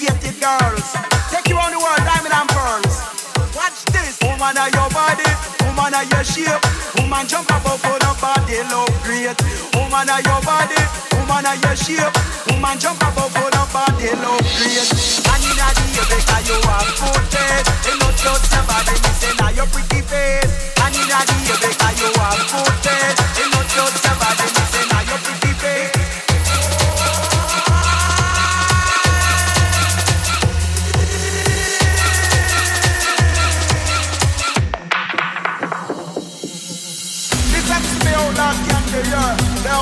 educated girls. Take you on the world, diamond and pearls. Watch this, woman of your body, woman of your shape. Woman jump up up on the body, look great. Woman of your body, woman of your shape. Woman jump up up on the body, look great. And in a day, because you have good taste. It not just your body, me say now your pretty face. And in a day, because you have good taste. It not just your body,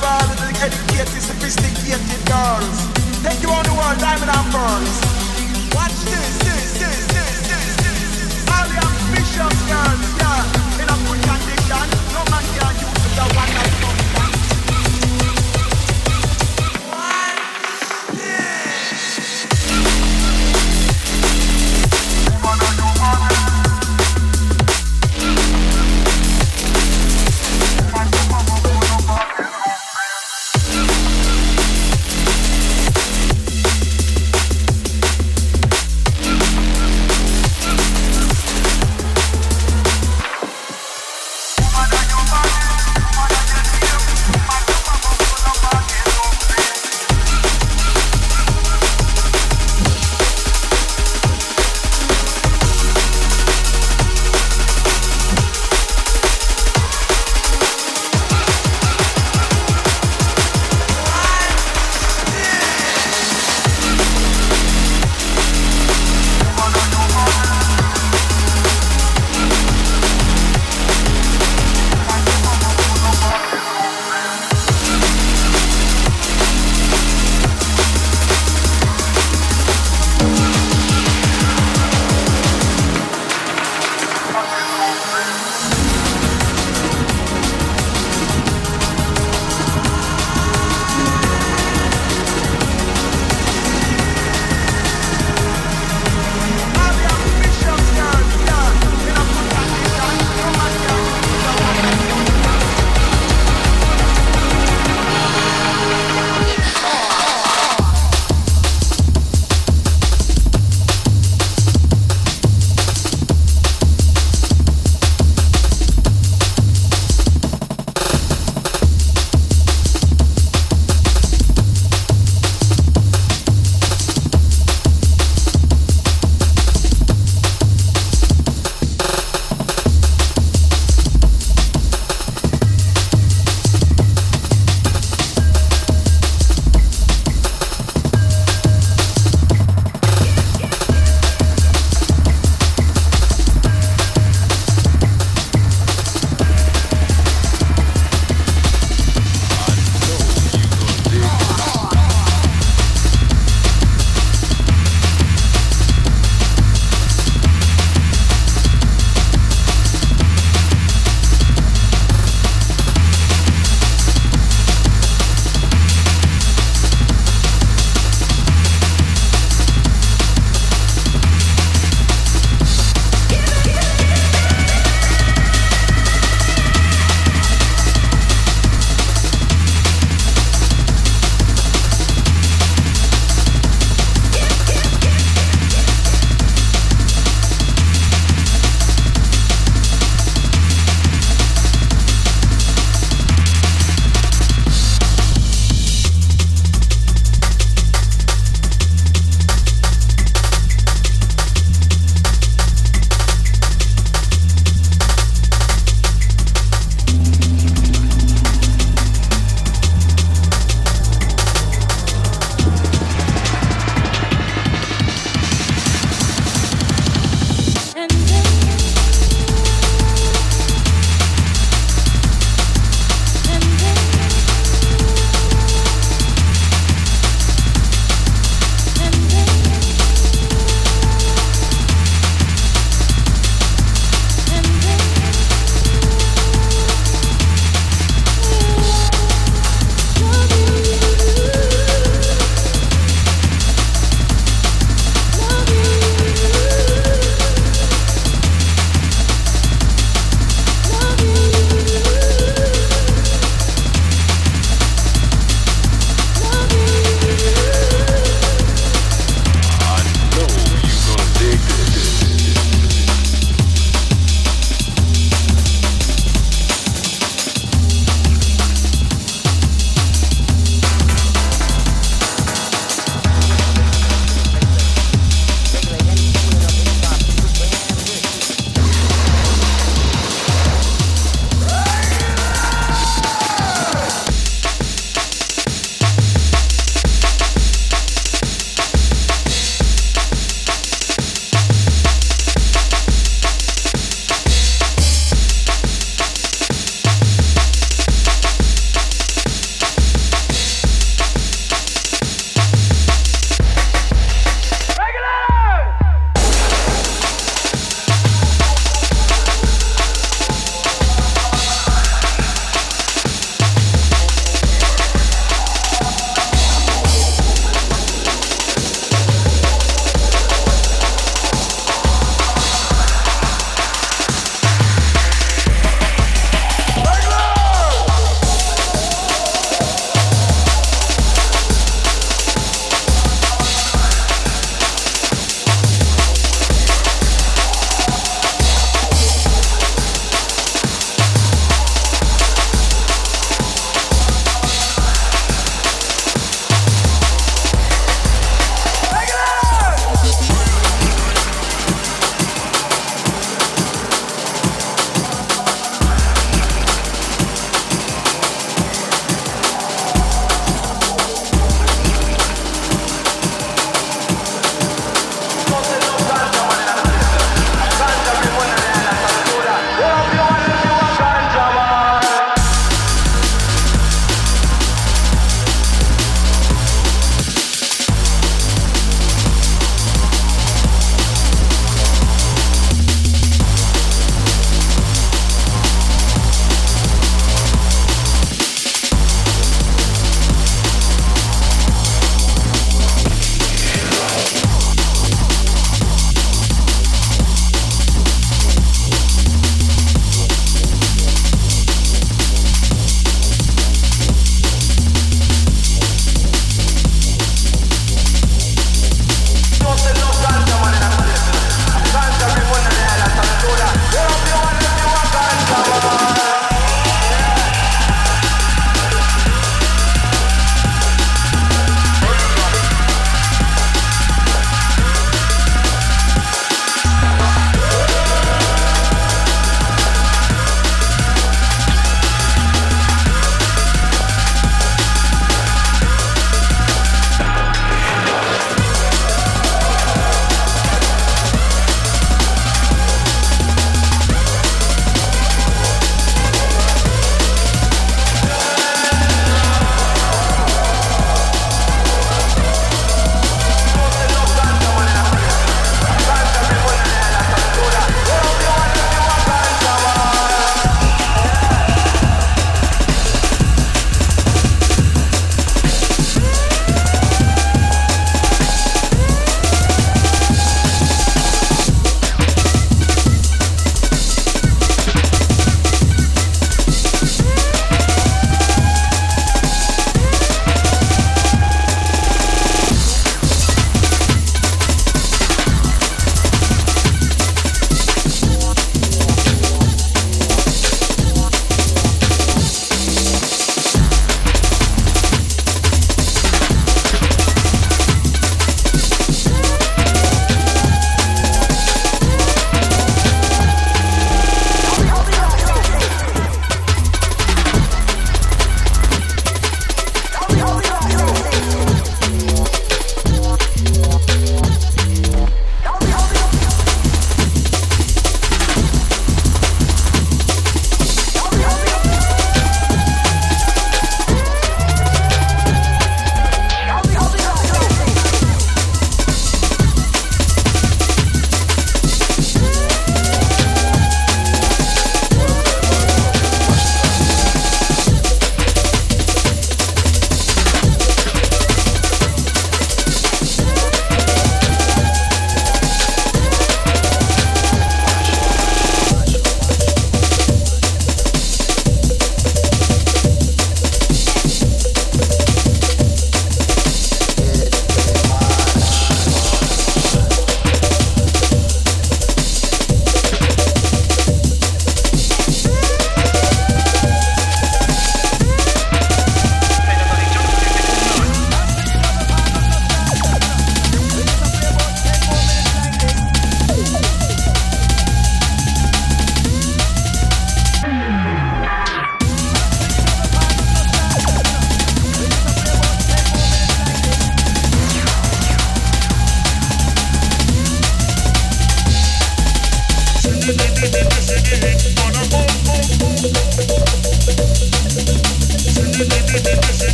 of the educated, sophisticated girls. Take you on the world, diamond and pearls. Watch this, this, this, this, this, this. All the ambitious girls, yeah. In a good condition, no man can use the one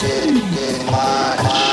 I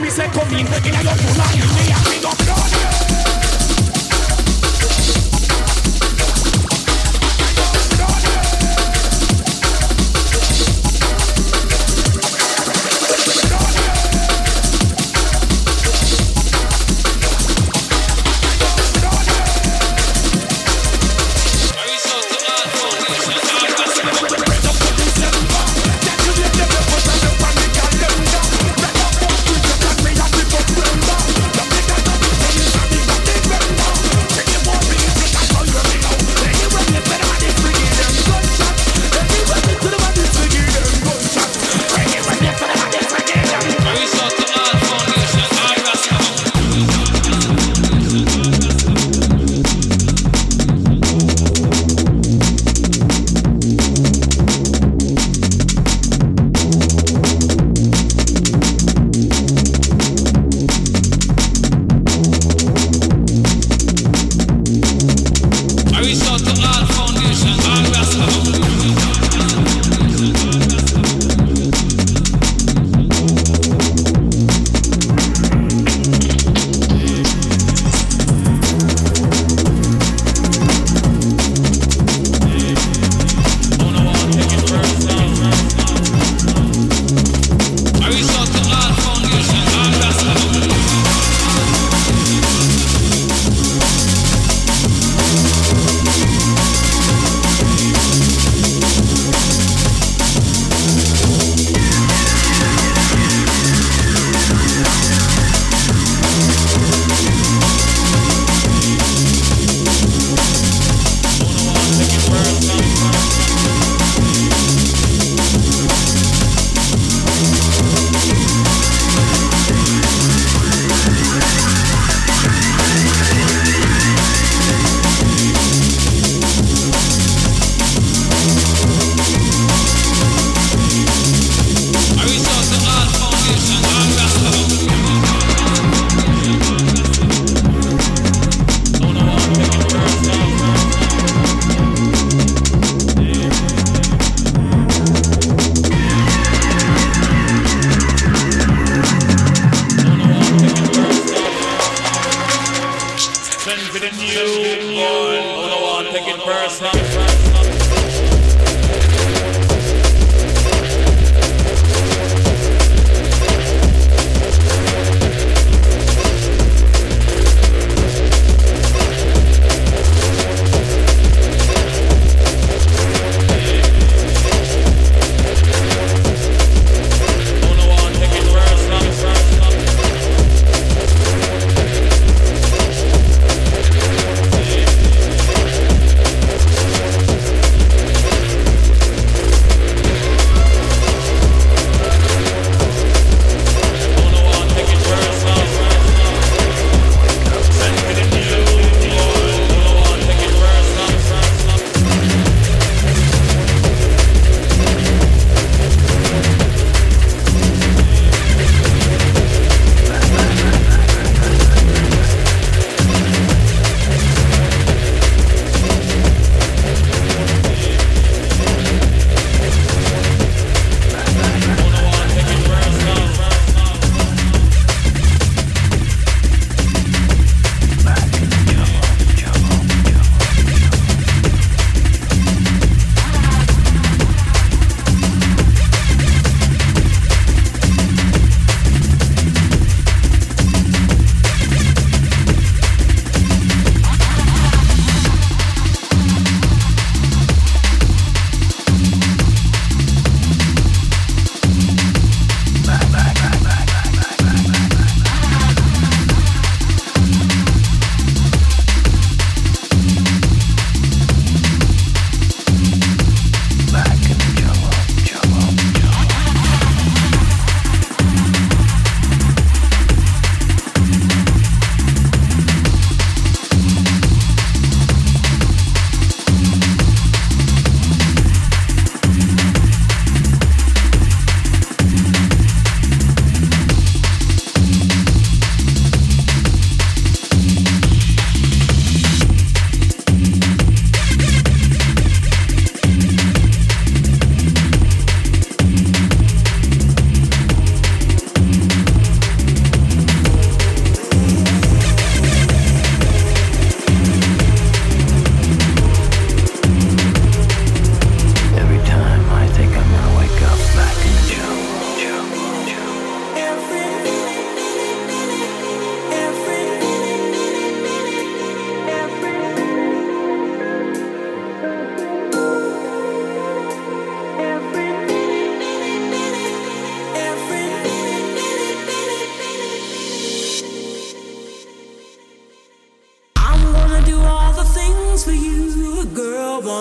me say come in, in a your full me a big up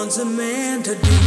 wants a man to do.